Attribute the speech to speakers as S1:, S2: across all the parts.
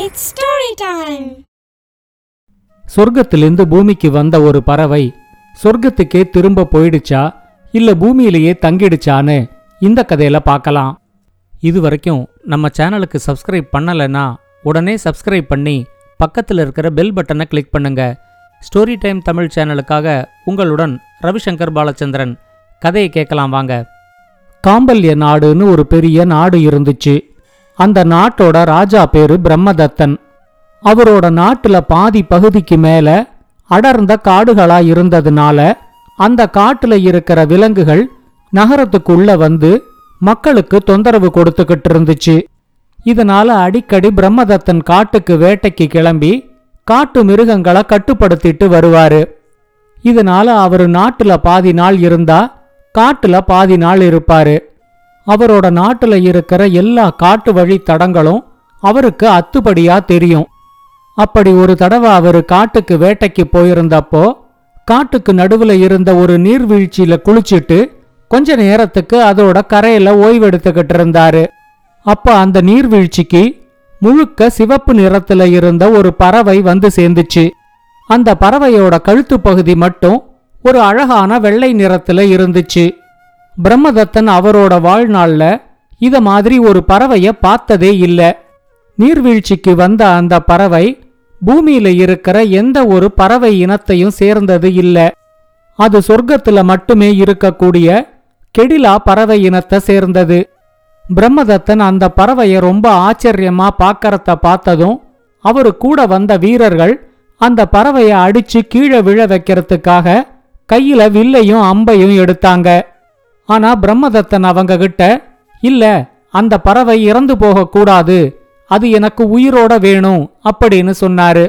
S1: It's story time
S2: சொர்க்கத்திலிருந்து பூமிக்கு வந்த ஒரு பறவை சொர்க்கத்துக்கே திரும்ப போயிடுச்சா? இல்ல பூமியிலேயே தங்கிடுச்சான்னு இந்த கதையில பார்க்கலாம். இது வரைக்கும் நம்ம சேனலுக்கு சப்ஸ்கிரைப் பண்ணலைன்னா உடனே சப்ஸ்கிரைப் பண்ணி பக்கத்தில் இருக்கிற பெல் பட்டனை கிளிக் பண்ணுங்க. ஸ்டோரி டைம் தமிழ் சேனலுக்காக உங்களுடன் ரவிசங்கர் பாலச்சந்திரன். கதையை கேட்கலாம் வாங்க. காம்பல்ய நாடுன்னு ஒரு பெரிய நாடு இருந்துச்சு. அந்த நாட்டோட ராஜா பேரு பிரம்மதத்தன். அவரோட நாட்டுல பாதி பகுதிக்கு மேல அடர்ந்த காடுகளா இருந்ததுனால அந்த காட்டுல இருக்கிற விலங்குகள் நகரத்துக்குள்ள வந்து மக்களுக்கு தொந்தரவு கொடுத்துக்கிட்டு இருந்துச்சு. இதனால அடிக்கடி பிரம்மதத்தன் காட்டுக்கு வேட்டைக்கு கிளம்பி காட்டு மிருகங்களை கட்டுப்படுத்திட்டு வருவாரு. இதனால அவரு நாட்டுல பாதி நாள் இருந்தா காட்டுல பாதி நாள் இருப்பாரு. அவரோட நாட்டுல இருக்கிற எல்லா காட்டு வழி தடங்களும் அவருக்கு அத்துப்படியா தெரியும். அப்படி ஒரு தடவை அவரு காட்டுக்கு வேட்டைக்கு போயிருந்தப்போ காட்டுக்கு நடுவுல இருந்த ஒரு நீர்வீழ்ச்சியில குளிச்சிட்டு கொஞ்ச நேரத்துக்கு அதோட கரையில ஓய்வெடுத்துக்கிட்டு இருந்தாரு. அப்ப அந்த நீர்வீழ்ச்சிக்கு முழுக்க சிவப்பு நிறத்துல இருந்த ஒரு பறவை வந்து சேர்ந்துச்சு. அந்த பறவையோட கழுத்து பகுதி மட்டும் ஒரு அழகான வெள்ளை நிறத்துல இருந்துச்சு. பிரம்மதத்தன் அவரோட வாழ்நாள்ல இத மாதிரி ஒரு பறவைய பார்த்ததே இல்ல. நீர்வீழ்ச்சிக்கு வந்த அந்த பறவை பூமியில இருக்கிற எந்த ஒரு பறவை இனத்தையும் சேர்ந்தது இல்ல. அது சொர்க்கத்துல மட்டுமே இருக்கக்கூடிய கெடிலா பறவை இனத்தை சேர்ந்தது. பிரம்மதத்தன் அந்த பறவைய ரொம்ப ஆச்சரியமா பார்க்கறத பார்த்ததும் அவரு கூட வந்த வீரர்கள் அந்த பறவைய அடிச்சு கீழே விழ வைக்கிறதுக்காக கையில வில்லையும் அம்பையும் எடுத்தாங்க. ஆனா பிரம்மதத்தன் அவங்க கிட்ட இல்ல அந்த பறவை இறந்து போகக்கூடாது. அது எனக்கு உயிரோட வேணும் அப்படின்னு சொன்னாரு.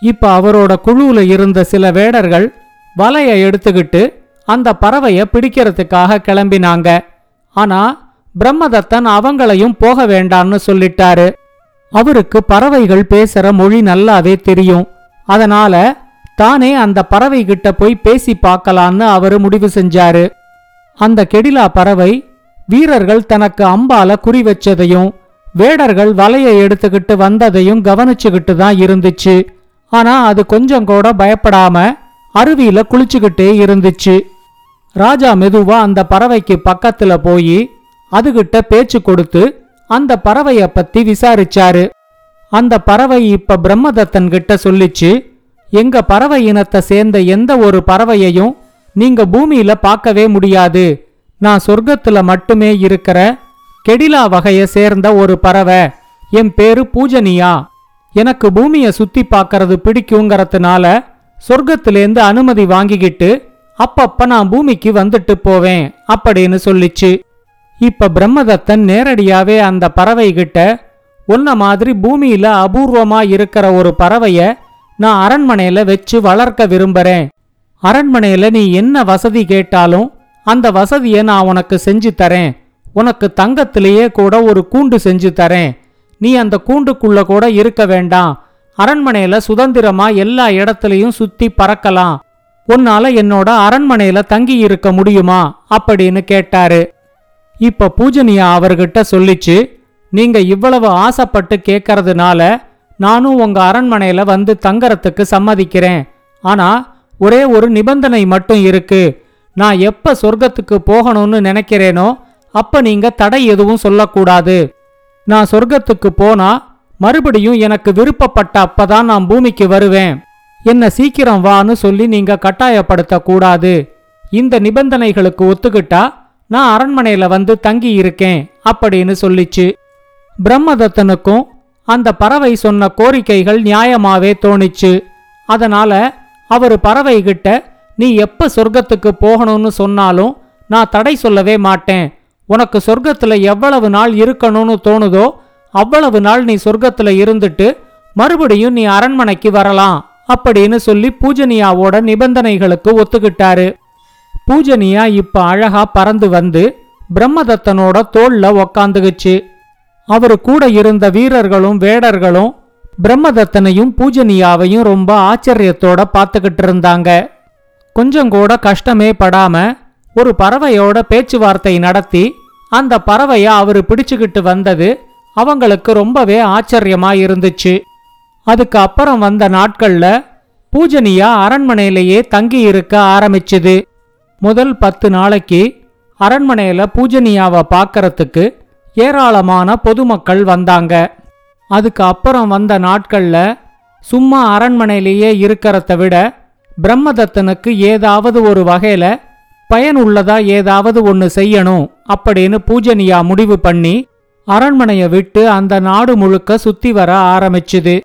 S2: இப்ப அவரோட குழுவுல இருந்த சில வேடர்கள் வலைய எடுத்துக்கிட்டு அந்த பறவைய பிடிக்கிறதுக்காக கிளம்பினாங்க. ஆனா பிரம்மதத்தன் அவங்களையும் போக வேண்டான்னு சொல்லிட்டாரு. அவருக்கு பறவைகள் பேசுற மொழி நல்லாவே தெரியும். அதனால தானே அந்த பறவை கிட்ட போய் பேசி பார்க்கலான்னு அவரு முடிவு செஞ்சாரு. அந்த கெடிலா பறவை வீரர்கள் தனக்கு அம்பால குறி வச்சதையும் வேடர்கள் வலையை எடுத்துக்கிட்டு வந்ததையும் கவனிச்சுக்கிட்டு தான் இருந்துச்சு. ஆனா அது கொஞ்சம் கூட பயப்படாம அருவியில குளிச்சுக்கிட்டே இருந்துச்சு. ராஜா மெதுவா அந்த பறவைக்கு பக்கத்துல போய் அதுகிட்ட பேச்சு கொடுத்து அந்த பறவைய பத்தி விசாரிச்சாரு. அந்த பறவை இப்ப பிரம்மதத்தன் கிட்ட சொல்லிச்சு எங்க பறவை இனத்தை சேர்ந்த எந்த ஒரு பறவையையும் நீங்க பூமியில பார்க்கவே முடியாது. நான் சொர்க்கத்துல மட்டுமே இருக்கிற கெடிலா வகைய சேர்ந்த ஒரு பறவை. என் பேரு பூஜனியா. எனக்கு பூமிய சுத்தி பார்க்கறது பிடிக்குங்கிறதுனால சொர்க்கத்திலேருந்து அனுமதி வாங்கிக்கிட்டு அப்பப்ப நான் பூமிக்கு வந்துட்டு போவேன் அப்படின்னு சொல்லிச்சு. இப்ப பிரம்மதத்தன் நேரடியாவே அந்த பறவைகிட்ட உன்ன மாதிரி பூமியில அபூர்வமா இருக்கிற ஒரு பறவைய நான் அரண்மனையில வச்சு வளர்க்க விரும்புறேன். அரண்மனையில நீ என்ன வசதி கேட்டாலும் அந்த வசதியை நான் உனக்கு செஞ்சு தரேன். உனக்கு தங்கத்திலேயே கூட ஒரு கூண்டு செஞ்சு தரேன். நீ அந்த கூண்டுக்குள்ள கூட இருக்க வேண்டாம். அரண்மனையில சுதந்திரமா எல்லா இடத்துலையும் சுத்தி பறக்கலாம். உன்னால என்னோட அரண்மனையில தங்கி இருக்க முடியுமா? அப்படின்னு கேட்டாரு. இப்ப பூஜனியா அவர்கிட்ட சொல்லிச்சு நீங்க இவ்வளவு ஆசைப்பட்டு கேட்கறதுனால நானும் உங்க அரண்மனையில வந்து தங்கறதுக்கு சம்மதிக்கிறேன். ஆனா ஒரே ஒரு நிபந்தனை மட்டும் இருக்கு. நான் எப்ப சொர்க்கத்துக்கு போகணும்னு நினைக்கிறேனோ அப்ப நீங்க தடை எதுவும் சொல்லக்கூடாது. நான் சொர்க்கத்துக்கு போனா மறுபடியும் எனக்கு விருப்பப்பட்ட அப்பதான் நான் பூமிக்கு வருவேன். என்ன சீக்கிரம் வான்னு சொல்லி நீங்க கட்டாயப்படுத்த கூடாது இந்த நிபந்தனைகளுக்கு ஒத்துக்கிட்டா நான் அரண்மனையில வந்து தங்கி இருக்கேன் அப்படின்னு சொல்லிச்சு. பிரம்மதத்தனுக்கும் அந்த பறவை சொன்ன கோரிக்கைகள் நியாயமாவே தோணிச்சு. அதனால அவர் பறவை கிட்ட நீ எப்ப சொர்க்கத்துக்கு போகணும்னு சொன்னாலும் நான் தடை சொல்லவே மாட்டேன். உனக்கு சொர்க்கத்துல எவ்வளவு நாள் இருக்கணும்னு தோணுதோ அவ்வளவு நாள் நீ சொர்க்கத்துல இருந்துட்டு மறுபடியும் நீ அரண்மனைக்கு வரலாம் அப்படின்னு சொல்லி பூஜனியாவோட நிபந்தனைகளுக்கு ஒத்துக்கிட்டாரு. பூஜனியா இப்ப அழகா பறந்து வந்து பிரம்மதத்தனோட தோல்ல உக்காந்துகுச்சு. அவரு கூட இருந்த வீரர்களும் வேடர்களும் பிரம்மதத்தனையும் பூஜனியாவையும் ரொம்ப ஆச்சரியத்தோட பார்த்துக்கிட்டு இருந்தாங்க கொஞ்சம் கூட கஷ்டமே படாம ஒரு பறவையோட பேச்சுவார்த்தை நடத்தி அந்த பறவையை அவரு பிடிச்சுக்கிட்டு வந்தது அவங்களுக்கு ரொம்பவே ஆச்சரியமா இருந்துச்சு. அதுக்கு அப்புறம் வந்த நாட்கள்ல பூஜனியா அரண்மனையிலேயே தங்கி இருக்க ஆரம்பிச்சுது. முதல் பத்து நாளைக்கு அரண்மனையில பூஜனியாவை பார்க்கறதுக்கு ஏராளமான பொதுமக்கள் வந்தாங்க. அதுக்கு அப்புறம் வந்த நாட்களில் சும்மா அரண்மனையிலேயே இருக்கிறத விட பிரம்மதத்தனுக்கு ஏதாவது ஒரு வகையில் பயனுள்ளதா ஏதாவது ஒன்று செய்யணும் அப்படின்னு பூஜனியா முடிவு பண்ணி அரண்மனையை விட்டு அந்த நாடு முழுக்க சுத்தி வர ஆரம்பிச்சுது.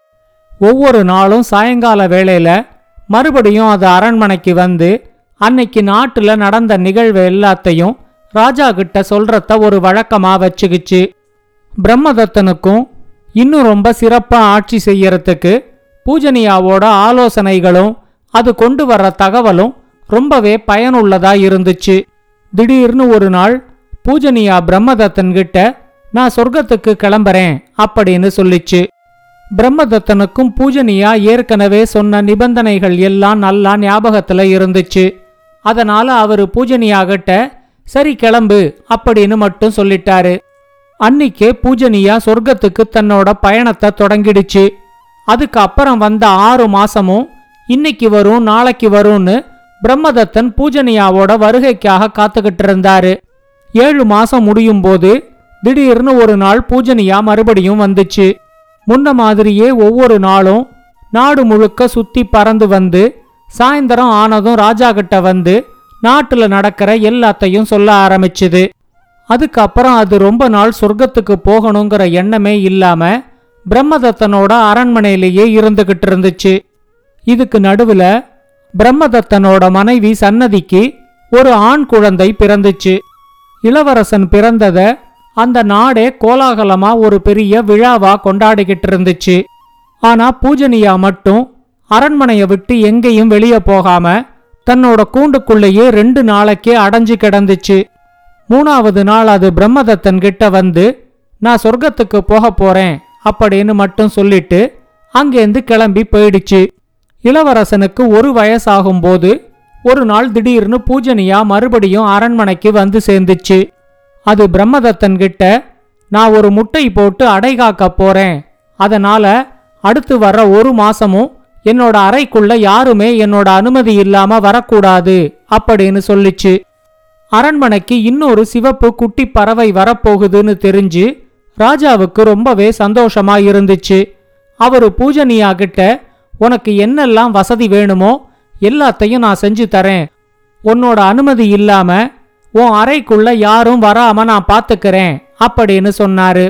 S2: ஒவ்வொரு நாளும் சாயங்கால வேளையில மறுபடியும் அது அரண்மனைக்கு வந்து அன்னைக்கு நாட்டுல நடந்த நிகழ்வு எல்லாத்தையும் ராஜா கிட்ட சொல்றத ஒரு வழக்கமா வச்சுக்கிச்சு. பிரம்மதத்தனுக்கும் இன்னும் ரொம்ப சிறப்பாக ஆட்சி செய்யறதுக்கு பூஜனியாவோட ஆலோசனைகளும் அது கொண்டு வர்ற தகவலும் ரொம்பவே பயனுள்ளதா இருந்துச்சு. திடீர்னு ஒரு நாள் பூஜனியா பிரம்மதத்தன் கிட்ட நான் சொர்க்கத்துக்கு கிளம்புறேன் அப்படின்னு சொல்லிச்சு. பிரம்மதத்தனுக்கும் பூஜனியா ஏற்கனவே சொன்ன நிபந்தனைகள் எல்லாம் நல்லா ஞாபகத்துல இருந்துச்சு. அதனால அவரு பூஜனியா கிட்ட சரி கிளம்பு அப்படின்னு மட்டும் சொல்லிட்டாரு. அன்னிக்கே பூஜனியா சொர்க்கத்துக்கு தன்னோட பயணத்தை தொடங்கிடுச்சு. அதுக்கு அப்புறம் வந்த ஆறு மாசமும் இன்னைக்கு வரும் நாளைக்கு வரும்னு பிரம்மதத்தன் பூஜனியாவோட வருகைக்காக காத்துக்கிட்டு இருந்தாரு. ஏழு மாசம் முடியும் போது திடீர்னு ஒரு நாள் பூஜனியா மறுபடியும் வந்துச்சு. முன்ன மாதிரியே ஒவ்வொரு நாளும் நாடு முழுக்க சுத்தி பறந்து வந்து சாயந்தரம் ஆனதும் ராஜா கிட்ட வந்து நாட்டுல நடக்கிற எல்லாத்தையும் சொல்ல ஆரம்பிச்சுது. அதுக்கப்புறம் அது ரொம்ப நாள் சொர்க்கத்துக்கு போகணுங்கிற எண்ணமே இல்லாம பிரம்மதத்தனோட அரண்மனையிலேயே இருந்துகிட்டு இருந்துச்சு. இதுக்கு நடுவுல பிரம்மதத்தனோட மனைவி சன்னதிக்கு ஒரு ஆண் குழந்தை பிறந்துச்சு. இளவரசன் பிறந்தத அந்த நாடே கோலாகலமா ஒரு பெரிய விழாவா கொண்டாடிக்கிட்டு இருந்துச்சு. ஆனா பூஜனியா மட்டும் அரண்மனையை விட்டு எங்கேயும் வெளியே போகாம தன்னோட கூண்டுக்குள்ளேயே ரெண்டு நாளைக்கே அடைஞ்சு கிடந்துச்சு. மூணாவது நாள் அது பிரம்மதத்தன் கிட்ட வந்து நான் சொர்க்கத்துக்கு போக போறேன் அப்படின்னு மட்டும் சொல்லிட்டு அங்கேருந்து கிளம்பி போயிடுச்சு. இளவரசனுக்கு ஒரு வயசாகும்போது ஒரு நாள் திடீர்னு பூஜனியா மறுபடியும் அரண்மனைக்கு வந்து சேர்ந்துச்சு. அது பிரம்மதத்தன் கிட்ட நான் ஒரு முட்டை போட்டு அடை காக்க போறேன். அதனால அடுத்து வர ஒரு மாசமும் என்னோட அறைக்குள்ள யாருமே என்னோட அனுமதி இல்லாம வரக்கூடாது அப்படின்னு சொல்லிச்சு. அரண்மனைக்கு இன்னொரு சிவப்பு குட்டி பறவை வரப்போகுதுன்னு தெரிஞ்சு ராஜாவுக்கு ரொம்பவே சந்தோஷமா இருந்துச்சு. அவரு பூஜனியா கிட்ட உனக்கு என்னெல்லாம் வசதி வேணுமோ எல்லாத்தையும் நான் செஞ்சு தரேன். உன்னோட அனுமதி இல்லாம உன் அறைக்குள்ள யாரும் வராம நான் பாத்துக்கிறேன் அப்படின்னு சொன்னாரு.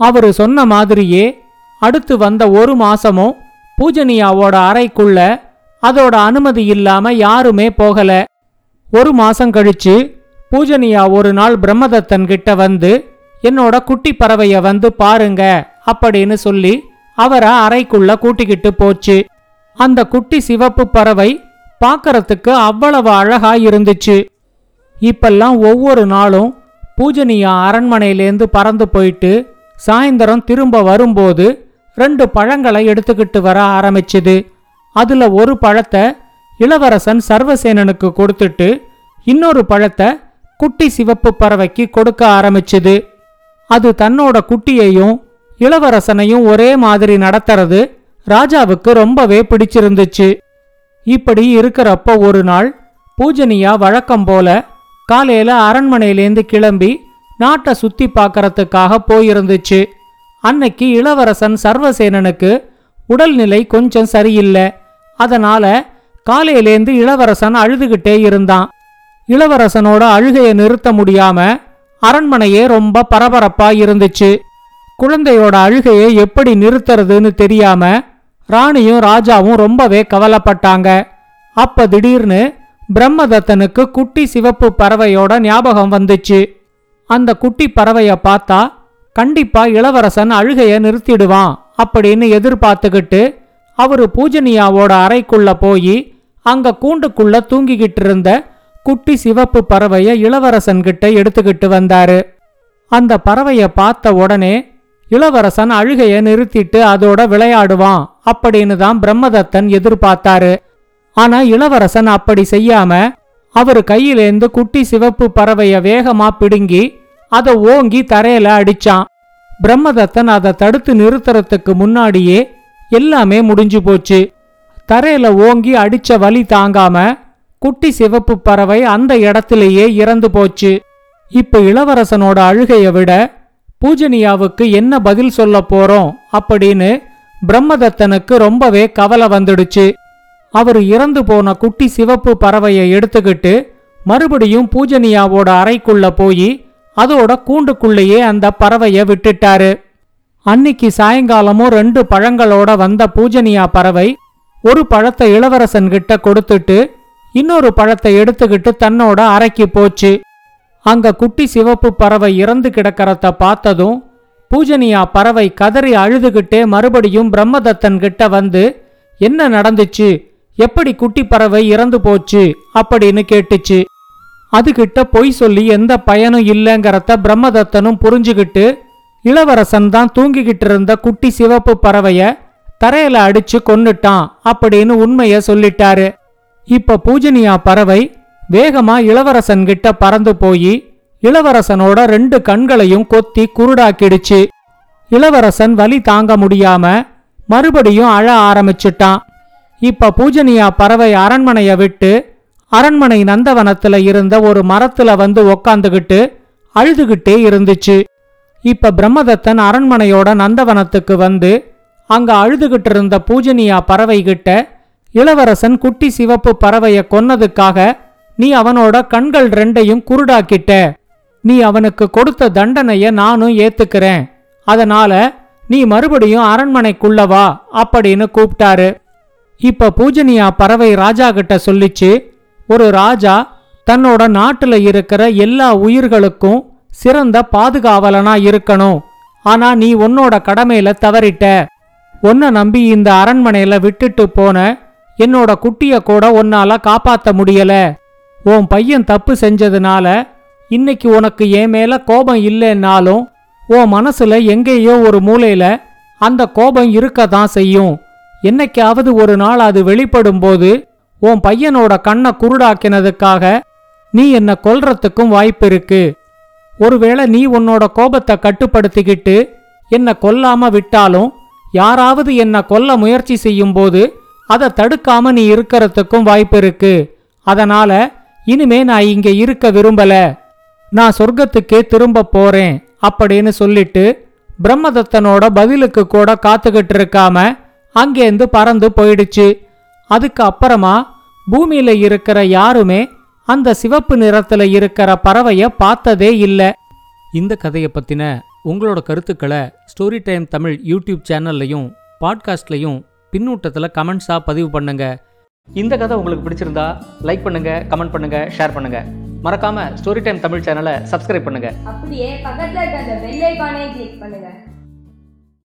S2: அவரு சொன்ன மாதிரியே அடுத்து வந்த ஒரு மாசமும் பூஜனியாவோட அறைக்குள்ள அதோட அனுமதி இல்லாம யாருமே போகல. ஒரு மாசம் கழிச்சு பூஜனியா ஒரு நாள் பிரம்மதத்தன் கிட்ட வந்து என்னோட குட்டி பறவைய வந்து பாருங்க அப்படின்னு சொல்லி அவரை அறைக்குள்ள கூட்டிக்கிட்டு போச்சு. அந்த குட்டி சிவப்பு பறவை பார்க்கறதுக்கு அவ்வளவு அழகா இருந்துச்சு. இப்பெல்லாம் ஒவ்வொரு நாளும் பூஜனியா அரண்மனையிலேருந்து பறந்து போயிட்டு சாயந்தரம் திரும்ப வரும்போது ரெண்டு பழங்களை எடுத்துக்கிட்டு வர ஆரம்பிச்சுது. அதுல ஒரு பழத்தை இளவரசன் சர்வசேனனுக்கு கொடுத்துட்டு இன்னொரு பழத்தை குட்டி சிவப்பு பறவைக்கு கொடுக்க ஆரம்பிச்சுது. அது தன்னோட குட்டியையும் இளவரசனையும் ஒரே மாதிரி நடத்துறது ராஜாவுக்கு ரொம்பவே பிடிச்சிருந்துச்சு. இப்படி இருக்கிறப்ப ஒரு நாள் பூஜனியா வழக்கம் போல காலையில அரண்மனையிலேந்து கிளம்பி நாட்டை சுத்தி பார்க்கறதுக்காக போயிருந்துச்சு. அன்னைக்கு இளவரசன் சர்வசேனனுக்கு உடல்நிலை கொஞ்சம் சரியில்லை. அதனால காலையிலேந்து இளவரசன் அழுதுகிட்டே இருந்தான். இளவரசனோட அழுகையை நிறுத்த முடியாம அரண்மனையே ரொம்ப பரபரப்பா இருந்துச்சு. குழந்தையோட அழுகையை எப்படி நிறுத்துறதுன்னு தெரியாம ராணியும் ராஜாவும் ரொம்பவே கவலைப்பட்டாங்க. அப்ப திடீர்னு பிரம்மதத்தனுக்கு குட்டி சிவப்பு பறவையோட ஞாபகம் வந்துச்சு. அந்த குட்டி பறவைய பார்த்தா கண்டிப்பா இளவரசன் அழுகைய நிறுத்திடுவான் அப்படின்னு எதிர்பார்த்துக்கிட்டு அவரு பூஜனியாவோட அறைக்குள்ள போய் அங்க கூண்டுக்குள்ள தூங்கிக்கிட்டு இருந்த குட்டி சிவப்பு பறவைய இளவரசன் கிட்ட எடுத்துக்கிட்டு வந்தாரு. அந்த பறவைய பார்த்த உடனே இளவரசன் அழுகைய நிறுத்திட்டு அதோட விளையாடுவான் அப்படின்னு தான் பிரம்மதத்தன் எதிர்பார்த்தாரு. ஆனா இளவரசன் அப்படி செய்யாம அவர் கையிலேந்து குட்டி சிவப்பு பறவைய வேகமா பிடுங்கி அதை ஓங்கி தரையில அடிச்சான். பிரம்மதத்தன் அதை தடுத்து நிறுத்துறதுக்கு முன்னாடியே எல்லாமே முடிஞ்சு போச்சு. தரையில ஓங்கி அடிச்ச வலி தாங்காம குட்டி சிவப்பு பறவை அந்த இடத்திலேயே இறந்து போச்சு. இப்ப இளவரசனோட அழுகையை விட பூஜனியாவுக்கு என்ன பதில் சொல்ல போறோம் அப்படின்னு பிரம்மதத்தனுக்கு ரொம்பவே கவலை வந்துடுச்சு. அவர் இறந்து போன குட்டி சிவப்பு பறவையை எடுத்துக்கிட்டு மறுபடியும் பூஜனியாவோட அறைக்குள்ள போய் அதோட கூண்டுக்குள்ளேயே அந்த பறவைய விட்டுட்டாரு. அன்னிக்கு சாயங்காலமும் ரெண்டு பழங்களோட வந்த பூஜனியா பறவை ஒரு பழத்தை இளவரசன் கிட்ட கொடுத்துட்டு இன்னொரு பழத்தை எடுத்துக்கிட்டு தன்னோட அறைக்கு போச்சு. அங்க குட்டி சிவப்பு பறவை இறந்து கிடக்கிறத பார்த்ததும் பூஜனியா பறவை கதறி அழுதுகிட்டே மறுபடியும் பிரம்மதத்தன் கிட்ட வந்து என்ன நடந்துச்சு? எப்படி குட்டி பறவை இறந்து போச்சு? அப்படின்னு கேட்டுச்சு. அதுகிட்ட பொய் சொல்லி எந்த பயனும் இல்லைங்கிறத பிரம்மதத்தனும் புரிஞ்சுக்கிட்டு இளவரசன் தான் தூங்கிக்கிட்டு இருந்த குட்டி சிவப்பு பறவைய தரையில அடிச்சு கொன்னுட்டான் அப்படின்னு உண்மைய சொல்லிட்டாரு. இப்ப பூஜனியா பறவை வேகமா இளவரசன் கிட்ட பறந்து போய் இளவரசனோட ரெண்டு கண்களையும் கொத்தி குருடாக்கிடுச்சு. இளவரசன் வலி தாங்க முடியாம மறுபடியும் அழ ஆரம்பிச்சிட்டான். இப்ப பூஜனியா பறவை அரண்மனைய விட்டு அரண்மனை நந்தவனத்துல இருந்த ஒரு மரத்துல வந்து உக்காந்துகிட்டு அழுதுகிட்டே இருந்துச்சு. இப்ப பிரம்மதத்தன் அரண்மனையோட நந்தவனத்துக்கு வந்து அங்க அழுதுகிட்டு இருந்த பூஜனியா பறவைகிட்ட இளவரசன் குட்டி சிவப்பு பறவைய கொன்னதுக்காக நீ அவனோட கண்கள் ரெண்டையும் குருடாக்கிட்ட. நீ அவனுக்கு கொடுத்த தண்டனைய நானும் ஏத்துக்கிறேன். அதனால நீ மறுபடியும் அரண்மனைக்குள்ள வா அப்படின்னு கூப்பிட்டாரு. இப்ப பூஜனியா பறவை ராஜா கிட்ட சொல்லிச்சு ஒரு ராஜா தன்னோட நாட்டுல இருக்கிற எல்லா உயிர்களுக்கும் சிறந்த பாதுகாவலனா இருக்கணும். ஆனா நீ உன்னோட கடமையில தவறிட்ட. உன்னை நம்பி இந்த அரண்மனையில விட்டுட்டு போன என்னோட குட்டிய கூட உன்னால காப்பாத்த முடியல. உன் பையன் தப்பு செஞ்சதுனால இன்னைக்கு உனக்கு என் மேல கோபம் இல்லைன்னாலும் உன் மனசுல எங்கேயோ ஒரு மூலையில அந்த கோபம் இருக்க தான் செய்யும். என்னைக்காவது ஒரு நாள் அது வெளிப்படும் போது உன் பையனோட கண்ணை குருடாக்கினதுக்காக நீ என்ன கொல்றதுக்கும் வாய்ப்பு இருக்கு. ஒருவேளை நீ உன்னோட கோபத்தை கட்டுப்படுத்திக்கிட்டு என்ன கொல்லாம விட்டாலும் யாராவது என்ன கொல்ல முயற்சி செய்யும்போது அதை தடுக்காம நீ இருக்கறதுக்கும் வாய்ப்பு இருக்கு. அதனால இனிமே நான் இங்க இருக்க விரும்பல. நான் சொர்க்கத்துக்கே திரும்ப போறேன் அப்படின்னு சொல்லிட்டு பிரம்மதத்தனோட பதிலுக்கு கூட காத்துக்கிட்டு இருக்காம அங்கேருந்து பறந்து போயிடுச்சு. அதுக்கு அப்புறமா பூமியில இருக்கிற யாருமே அந்த சிவப்பு நிறத்துல இருக்கிற பறவைய பார்த்ததே இல்லை. இந்த கதையை பத்தின உங்களோட கருத்துக்களை ஸ்டோரி டைம் தமிழ் யூடியூப் சேனல்லையும் பாட்காஸ்ட்லையும் பின்னூட்டத்தில் கமெண்ட்ஸாக பதிவு பண்ணுங்க. இந்த கதை உங்களுக்கு பிடிச்சிருந்தா லைக் பண்ணுங்க கமெண்ட் பண்ணுங்க ஷேர் பண்ணுங்க. மறக்காம ஸ்டோரி டைம் தமிழ் சேனலை சப்ஸ்கிரைப் பண்ணுங்க.
S1: அப்படியே பக்கத்துல இருக்க அந்த பெல் ஐகானையும் கிளிக் பண்ணுங்க.